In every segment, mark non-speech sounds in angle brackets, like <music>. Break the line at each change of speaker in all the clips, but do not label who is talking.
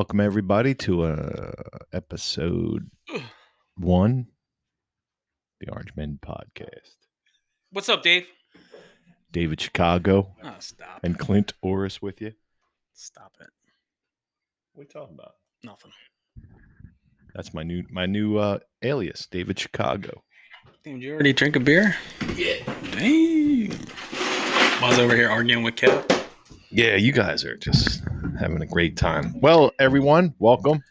Welcome everybody to uh episode one, the Orange Men podcast.
What's up, Dave?
David Chicago
Oh, stop.
and Clint Orris with you.
Stop it.
What are you talking about?
Nothing.
That's my new my new uh alias, David Chicago.
Damn, did you already drink a beer? Yeah. Damn. I was over here arguing with Kev.
Yeah, you guys are just having a great time. Well, everyone, welcome.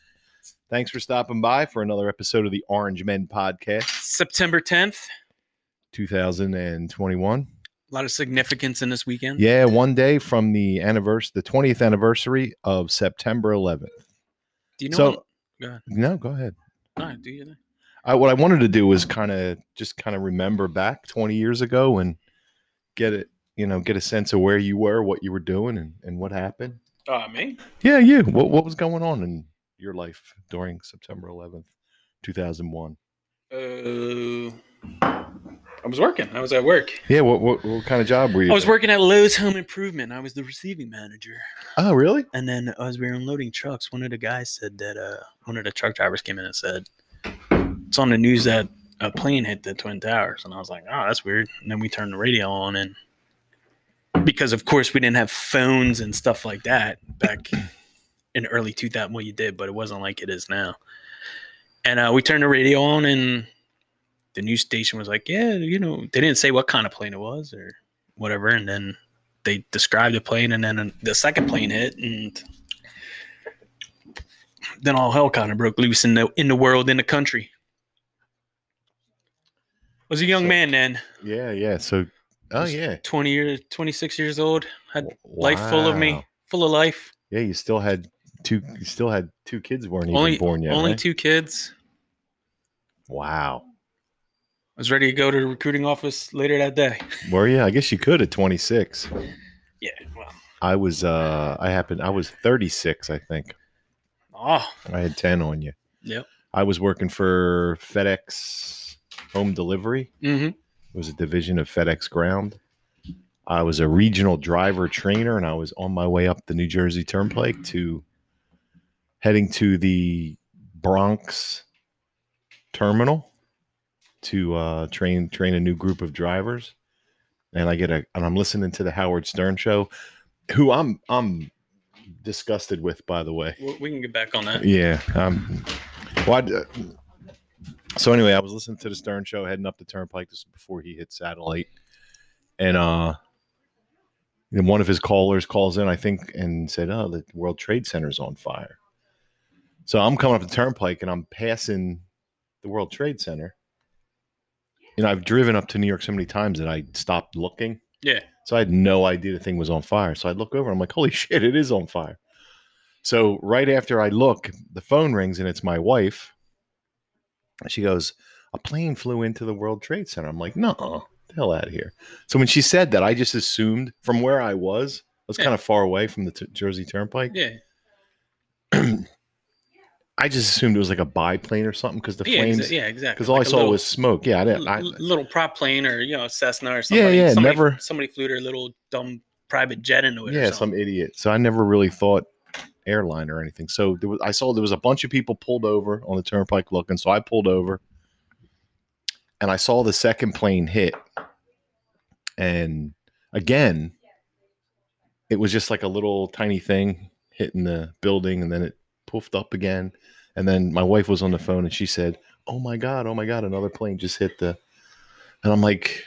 Thanks for stopping by for another episode of the Orange Men podcast,
September 10th.
2021.
A lot of significance in this weekend.
Yeah, one day from the anniversary, the 20th anniversary of September 11th.
Do you know?
So-
what- go ahead.
No, go ahead.
Right, do you?
I, what I wanted to do was kind of just kind of remember back 20 years ago and get it, you know, get a sense of where you were, what you were doing, and, and what happened.
Uh, me?
Yeah, you. What what was going on in your life during September 11th, 2001?
Uh, I was working. I was at work.
Yeah. What what, what kind of job were you?
I was
doing?
working at Lowe's Home Improvement. I was the receiving manager.
Oh, really?
And then as we were unloading trucks, one of the guys said that uh, one of the truck drivers came in and said, "It's on the news that a plane hit the twin towers." And I was like, "Oh, that's weird." And then we turned the radio on, and because of course we didn't have phones and stuff like that back <clears throat> in early 2000. Well, you did, but it wasn't like it is now. And uh, we turned the radio on, and the news station was like, "Yeah, you know," they didn't say what kind of plane it was or whatever, and then they described the plane, and then the second plane hit, and then all hell kind of broke loose in the in the world, in the country. Was a young
So-
man then,
Yeah, yeah. So, oh yeah,
twenty years, twenty six years old, had life full of me, full of life.
Yeah, you still had two. You still had two kids weren't
Only
even born yet.
only
right?
two kids.
Wow.
I was ready to go to the recruiting office later that day.
Were you? I guess you could at 26.
Yeah, well,
I was. uh I happened. I was 36. I think
oh,
I had 10 on you.
yep.
I was working for FedEx Home Delivery.
Mm-hmm.
It was a division of FedEx Ground. I was a regional driver trainer, and I was on my way up the New Jersey Turnpike to heading to the Bronx terminal to uh, train train a new group of drivers. And I get a and I'm listening to the Howard Stern show, who I'm I'm disgusted with, by the way.
We can get back on that.
Yeah. Um, well, so anyway, I was listening to the Stern Show heading up the Turnpike. This is before he hit satellite, and uh, and one of his callers calls in, I think, and said, "Oh, the World Trade Center's on fire." So I'm coming up the Turnpike and I'm passing the World Trade Center. You know, I've driven up to New York so many times that I stopped looking.
Yeah.
So I had no idea the thing was on fire. So I look over and I'm like, holy <laughs> shit, it is on fire. So right after I look, the phone rings and it's my wife. She goes, A plane flew into the World Trade Center. I'm like, no, the hell out of here. So when she said that, I just assumed from where I was, I was
Yeah.
kind of far away from the t- Jersey Turnpike.
Yeah. <clears throat>
I just assumed it was like a biplane or something because the
Yeah,
flames,
exa- yeah, exactly.
because all
Like
I saw
little-
was smoke. Yeah, I didn't. I,
little prop plane or you know Cessna or something.
yeah,
somebody,
never-
somebody flew their little dumb private jet into it. or
yeah, some idiot. So I never really thought airline or anything. So there was, I saw there was a bunch of people pulled over on the turnpike looking. So I pulled over, and I saw the second plane hit, and again, it was just like a little tiny thing hitting the building, and then it poofed up again. And then my wife was on the phone, and she said, "Oh my god, oh my god, another plane just hit the," and I'm like.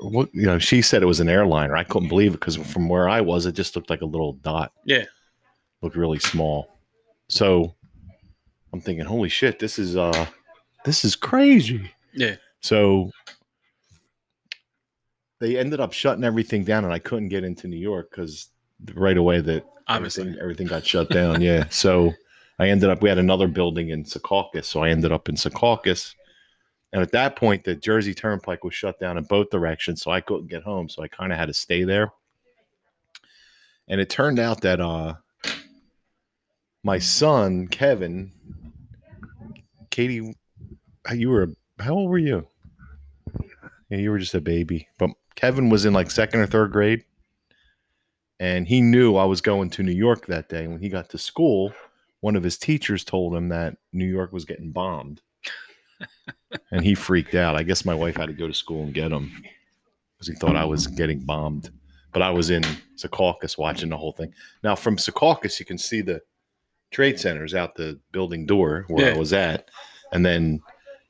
What you know? She said it was an airliner. I couldn't believe it because from where I was, it just looked like a little dot.
Yeah.
Looked really small. So I'm thinking, holy shit, this is uh, this is crazy.
Yeah.
So they ended up shutting everything down, and I couldn't get into New York because right away that
Obviously.
everything, everything got shut down. yeah. <laughs> So I ended up. We had another building in Secaucus, so I ended up in Secaucus. And at that point, the Jersey Turnpike was shut down in both directions, so I couldn't get home. So I kind of had to stay there. And it turned out that uh, my son Kevin, Katie, you were how old were you? Yeah, you were just a baby. But Kevin was in like second or third grade, and he knew I was going to New York that day. When he got to school, one of his teachers told him that New York was getting bombed. <laughs> and he freaked out. I guess my wife had to go to school and get him because he thought I was getting bombed. But I was in Secaucus watching the whole thing. Now, from Secaucus, you can see the trade centers out the building door where
Yeah.
I was at. And then,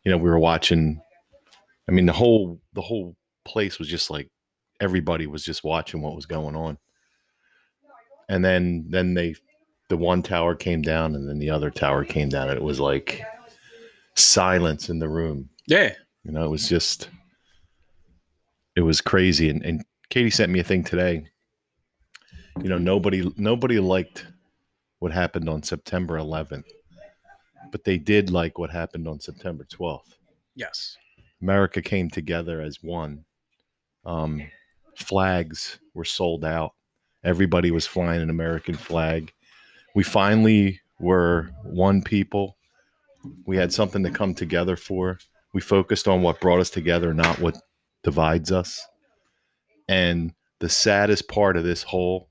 you know, we were watching. I mean, the whole the whole place was just like everybody was just watching what was going on. And then then they the one tower came down and then the other tower came down and it was like silence in the room.
Yeah.
You know, it was just it was crazy. And, and Katie sent me a thing today. You know, nobody nobody liked what happened on September 11th, but they did like what happened on September 12th.
Yes.
America came together as one. Um, flags were sold out. Everybody was flying an American flag. We finally were one people. We had something to come together for. We focused on what brought us together, not what divides us. And the saddest part of this whole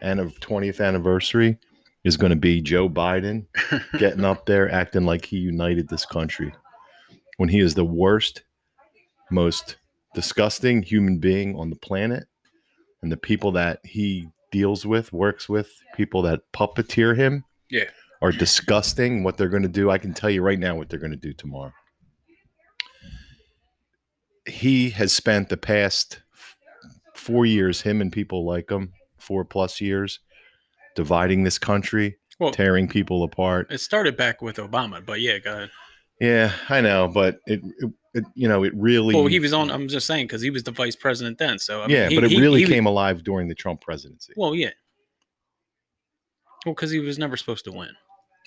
and of 20th anniversary is going to be Joe Biden getting up there acting like he united this country when he is the worst, most disgusting human being on the planet. And the people that he deals with, works with, people that puppeteer him
Yeah.
are disgusting. What they're going to do, I can tell you right now what they're going to do tomorrow. He has spent the past four years, him and people like him, four plus years, dividing this country,
Well,
tearing people apart.
it started back with Obama, but yeah, go ahead.
Yeah, I know, but it, it, it you know, it really.
Well, he was on. I'm just saying because he was the vice president then. So I mean,
yeah,
he-
but it
he-
really
he
came alive during the Trump presidency.
Well, yeah. Well, because he was never supposed to win.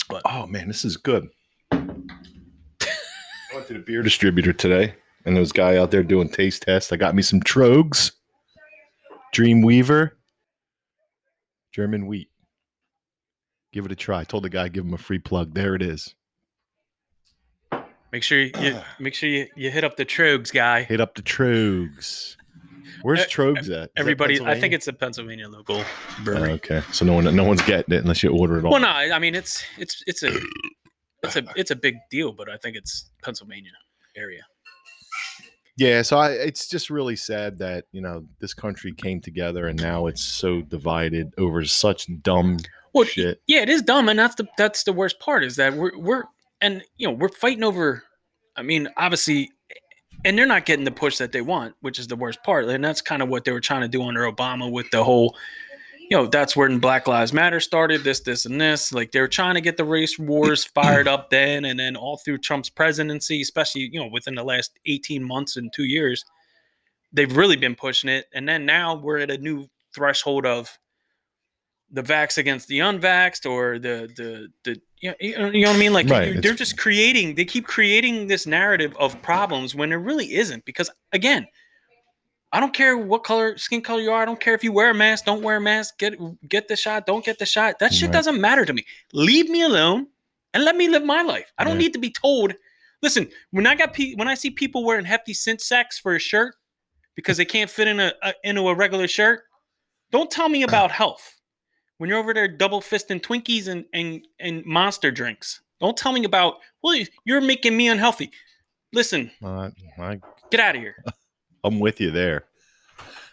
But oh man, this is good. I went to the beer distributor today, and there was a guy out there doing taste tests. I got me some Tröegs, Dreamweaver, German wheat. Give it a try. I told the guy give him a free plug. There it is.
Make sure you, you ah. make sure you, you hit up the Tröegs guy.
Hit up the Tröegs. Where's
E-
Tröegs at? Is
Everybody, I think it's a Pennsylvania local
Oh,
brewery.
okay. So no one, no one's getting it unless you order it all.
Well, no, I I mean it's it's it's a it's a it's a big deal, but I think it's Pennsylvania area.
Yeah, so I, it's just really sad that you know this country came together and now it's so divided over such dumb
Well,
shit.
yeah, it is dumb, and that's the that's the worst part is that we're we're and you know we're fighting over. I mean, obviously, and they're not getting the push that they want, which is the worst part, and that's kind of what they were trying to do under Obama with the whole. You know, that's when Black Lives Matter started. This, this, and this. Like they were trying to get the race wars <clears throat> fired up then, and then all through Trump's presidency, especially you know within the last eighteen months and two years, they've really been pushing it. And then now we're at a new threshold of the vax against the unvaxxed or the the the you know, you know what I mean? Like
Right,
they're
it's-
just creating they keep creating this narrative of problems when there really isn't. Because again, I don't care what color skin color you are. I don't care if you wear a mask, don't wear a mask, get get the shot, don't get the shot. That shit
Right.
doesn't matter to me. Leave me alone and let me live my life. I don't
Yeah.
need to be told. Listen, when I got pe- when I see people wearing Hefty Cinch Saks for a shirt because they can't fit in a, a into a regular shirt, don't tell me about health. When you're over there double fisting Twinkies and and and monster drinks, don't tell me about well you're making me unhealthy. Listen,
Uh, I,
get out of here. <laughs>
I'm with you there.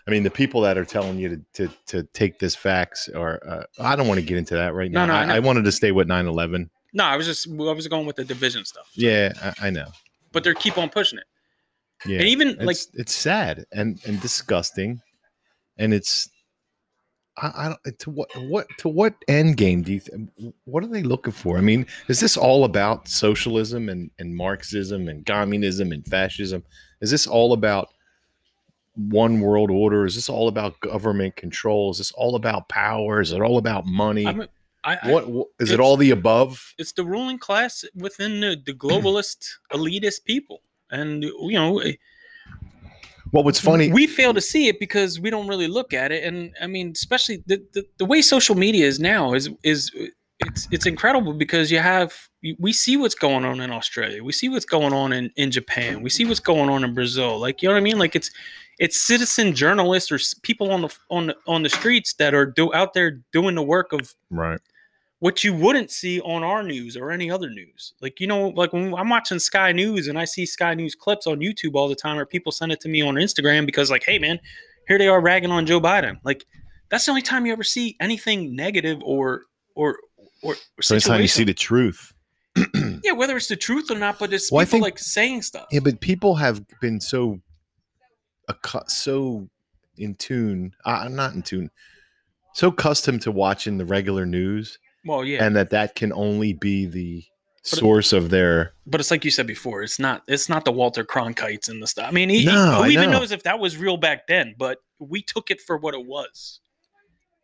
I mean, the people that are telling you to to, to take this vax, or uh, I don't want to get into that right now.
no, I
I,
know.
I wanted to stay with 9/11.
No, I was just I was going with the division stuff.
Yeah, I, I know.
But they keep on pushing it.
Yeah,
And even like
it's it's sad and and disgusting, and it's I, I don't to what what to what end game do you th- what are they looking for? I mean, is this all about socialism and and Marxism and communism and fascism? Is this all about one world order? Is this all about government control? Is this all about power? Is it all about money?
I mean, I, I,
what, what is it? All the above?
it's the ruling class within the, the globalist elitist people, and you know
Well, what's funny?
we fail to see it because we don't really look at it and i mean especially the, the, the way social media is now is is it's it's incredible because you have we see what's going on in australia we see what's going on in, in japan we see what's going on in brazil like you know what i mean like it's it's citizen journalists or people on the on the, on the streets that are do out there doing the work of
right.
What you wouldn't see on our news or any other news. Like, you know, like when I'm watching Sky News and I see Sky News clips on YouTube all the time, or people send it to me on Instagram because, like, hey, man, here they are ragging on Joe Biden. Like, that's the only time you ever see anything negative or, or, or,
So it's time you see the truth. <clears throat>
yeah, whether it's the truth or not, but it's
Well,
people
think-
like saying stuff.
Yeah, but people have been so, so in tune. I'm uh, not in tune. So accustomed to watching the regular news,
well, yeah,
and that that can only be the
But it-
source of their.
but it's like you said before. It's not. It's not the Walter Cronkites and the stuff. I mean, he,
No,
who
I
even
know.
knows if that was real back then? But we took it for what it was.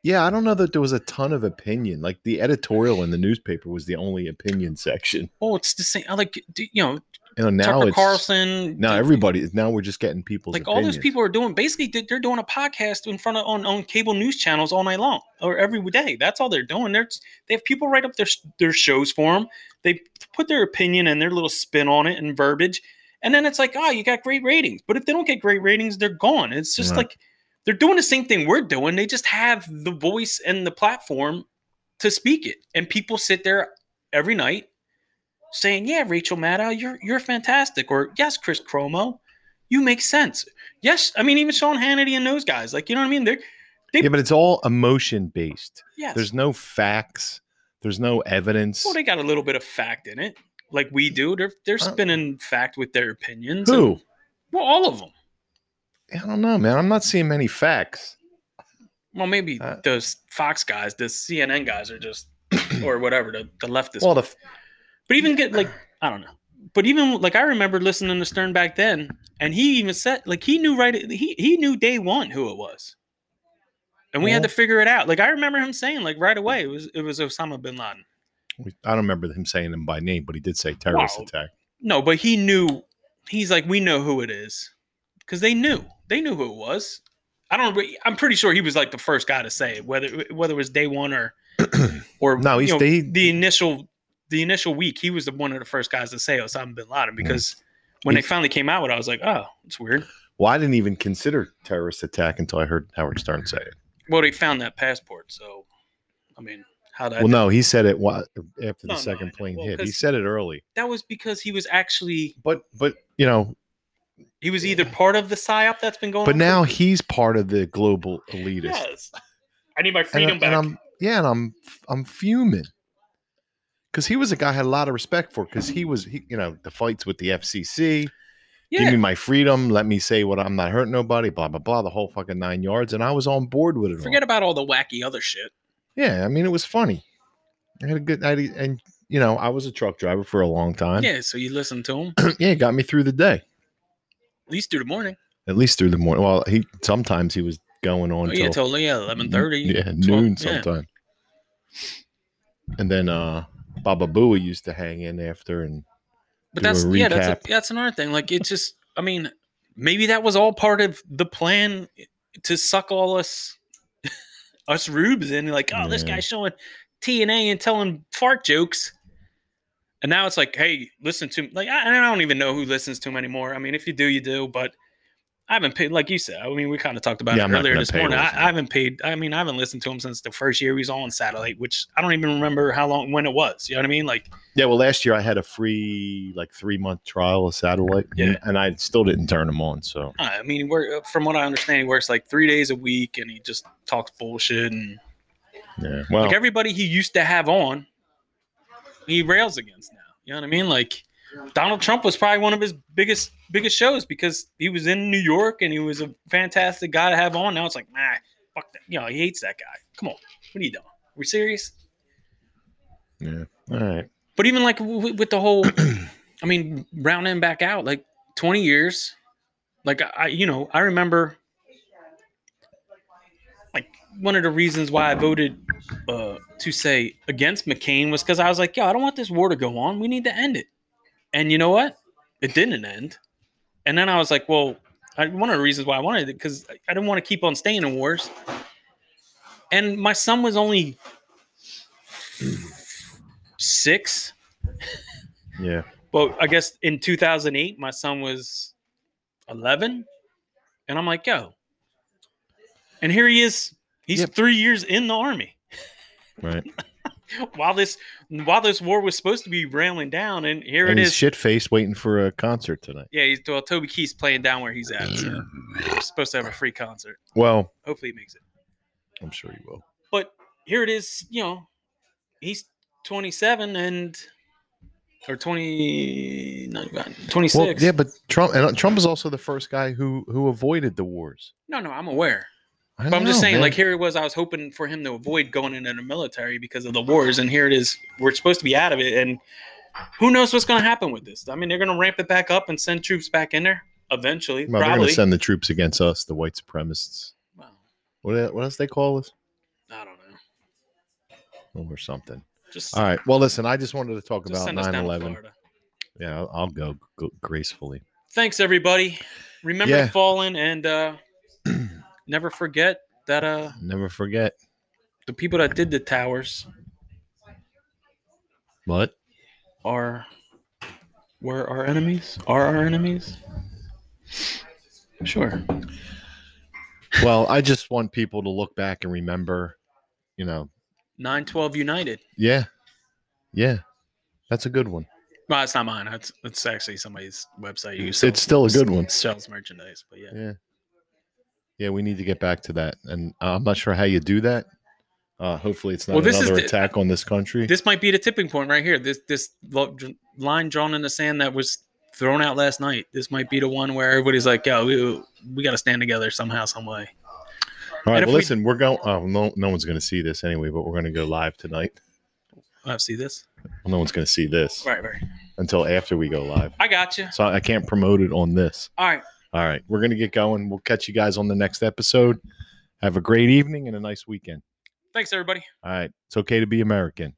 Yeah, I don't know that there was a ton of opinion. Like the editorial in the newspaper was the only opinion section.
Oh, it's the same. Like you know,
You know, now
Tucker
it's
Carlson.
now everybody. Now we're just getting people
like all those people are doing basically they- they're doing a podcast in front of on, on cable news channels all night long or every day. That's all they're doing. They're they have people write up their their shows for them they put their opinion and their little spin on it and verbiage. And then it's like oh you got great ratings. But if they don't get great ratings they're gone. It's just
Right.
like they're doing the same thing we're doing. They just have the voice and the platform to speak it. And people sit there every night saying yeah rachel maddow you're you're fantastic or yes chris cuomo you make sense Yes, I mean even Sean Hannity and those guys, like you know what I mean. They're
yeah, but it's all emotion based.
yes.
There's no facts. There's no evidence.
well, they got a little bit of fact in it, like we do. They're they're spinning fact with their opinions.
Who?
and- well, all of them.
I don't know, man. I'm not seeing many facts.
Well, maybe
Uh,
those Fox guys, the CNN guys are just, or whatever, the, the leftist.
Well, the
but even get like I don't know. But even like I remember listening to Stern back then, and he even said like he knew right he he knew day one who it was, and we had to figure it out. Like I remember him saying like right away it was it was Osama bin Laden.
I don't remember him saying him by name, but he did say terrorist
Wow.
attack.
No, but he knew. He's like, we know who it is, because they knew. They knew who it was. I don't. I'm pretty sure he was like the first guy to say it, whether whether it was day one or <clears throat> or
No, he's-
you know,
they-
the initial the initial week. He was the one of the first guys to say oh, Osama bin Laden because when they finally came out with, it, I was like, oh, it's weird.
Well, I didn't even consider terrorist attack until I heard Howard Stern say it.
Well, they found that passport, so I mean, how that
Well, no, he said it wa- after the
no,
second
know.
plane
Well,
hit. He
'cause-
said it early,
that was because he was actually
but but you know,
he was either part of the psyop that's been going.
but
on
now
for-
he's part of the global elitist.
yes, I need my
and,
freedom
I-
back.
and I'm yeah, and I'm I'm fuming because he was a guy I had a lot of respect for because he was he, you know the fights with the FCC,
yeah,
give me my freedom, let me say what I'm not hurting nobody, blah blah blah, the whole fucking nine yards, and I was on board with it. all.
Forget about all the wacky other shit.
Yeah, I mean it was funny. I had a good night, and you know I was a truck driver for a long time.
Yeah, so you listen to him <clears throat>
yeah, it got me through the day,
at least through the morning.
at least through the morning. Well, he sometimes he was going on
Oh, yeah,
till
till yeah, eleven thirty.
yeah noon sometime. And then uh Baba Booey used to hang in after, and
But that's yeah, that's a, that's another thing. Like it's just, I mean, maybe that was all part of the plan to suck all us <laughs> us rubes in. Like, oh, this guy's showing TNA and telling fart jokes. And now it's like, hey, listen to like I, I don't even know who listens to him anymore. I mean, if you do, you do. But I haven't paid, like you said. I mean, we kind of talked about
Yeah,
it
I'm
earlier this morning. I. I haven't paid. I mean, I haven't listened to him since the first year he was on satellite, which I don't even remember how long when it was. You know what I mean? Like,
yeah. Well, last year I had a free like three month trial of satellite,
Yeah.
and, and I still didn't turn him on. So uh,
I mean, we're, uh, from what I understand, he works like three days a week, and he just talks bullshit. And
yeah, well,
like everybody he used to have on, he rails against now. You know what I mean? Like Donald Trump was probably one of his biggest biggest shows because he was in New York and he was a fantastic guy to have on. Now it's like, nah, fuck that. You know, he hates that guy. Come on, what are you doing? Are we serious?
yeah. All right.
But even like w- with the whole, <clears throat> I mean, rounding back out, like 20 years, like I, you know, I remember like one of the reasons why I voted uh, to say against McCain was because I was like, yo, I don't want this war to go on. We need to end it. And you know what? It didn't end. And then I was like, well, I, one of the reasons why I wanted it because I didn't want to keep on staying in wars. And my son was only six
Yeah.
well, I guess in 2008, my son was 11. And I'm like, yo. And here he is. He's
Yep.
three years in the army.
Right. <laughs> <laughs>
while this while this war was supposed to be railing down, and here
and
it
he's
is.
shit faced waiting for a concert tonight.
Yeah, he's well. Toby Keith's playing down where he's at. So he's supposed to have a free concert.
Well,
Hopefully, he makes it.
I'm sure he will.
But here it is. You know, he's 27 and or 20, not even- 26.
Well, yeah, but Trump and uh, Trump is also the first guy who who avoided the wars.
no, no, I'm aware. But I'm just
know,
saying,
man.
like here it was. I was hoping for him to avoid going into the military because of the wars, and here it is. We're supposed to be out of it, and who knows what's going to happen with this? I mean, they're going to ramp it back up and send troops back in there eventually.
well, they're going to send the troops against us, the white supremacists.
Well,
What what else they call us?
I don't know.
Or something.
Just,
All right. Well, listen, I just wanted to talk about
send us down to
9/11. Yeah, I'll, I'll go, go gracefully.
Thanks, everybody. Remember
Yeah.
to fall in and uh, never forget that uh,
Never forget.
the people that did the towers
What?
are were our enemies. Are our enemies? Sure.
Well, I just want people to look back and remember, you know,
912 United.
yeah, yeah, that's a good one.
Well, it's not mine. That's it's actually somebody's website. You
It's,
sell-
still a good one.
Sells merchandise, but yeah.
Yeah, yeah, we need to get back to that, and I'm not sure how you do that. Uh, hopefully, it's not
Well, this is
another
the-
attack on this country.
This might be the tipping point right here. This this line drawn in the sand that was thrown out last night. This might be the one where everybody's like, "Yo, we, we got to stand together somehow, some way."
All right, well,
we-
listen, we're going. Oh, no, no one's going to see this anyway, but we're going to go live tonight.
I see this.
Well, no one's going to see this
Right, right.
until after we go live,
I got you.
so I can't promote it on this.
All right.
All right, we're going to get going. We'll catch you guys on the next episode. Have a great evening and a nice weekend.
Thanks, everybody.
All right, it's okay to be American.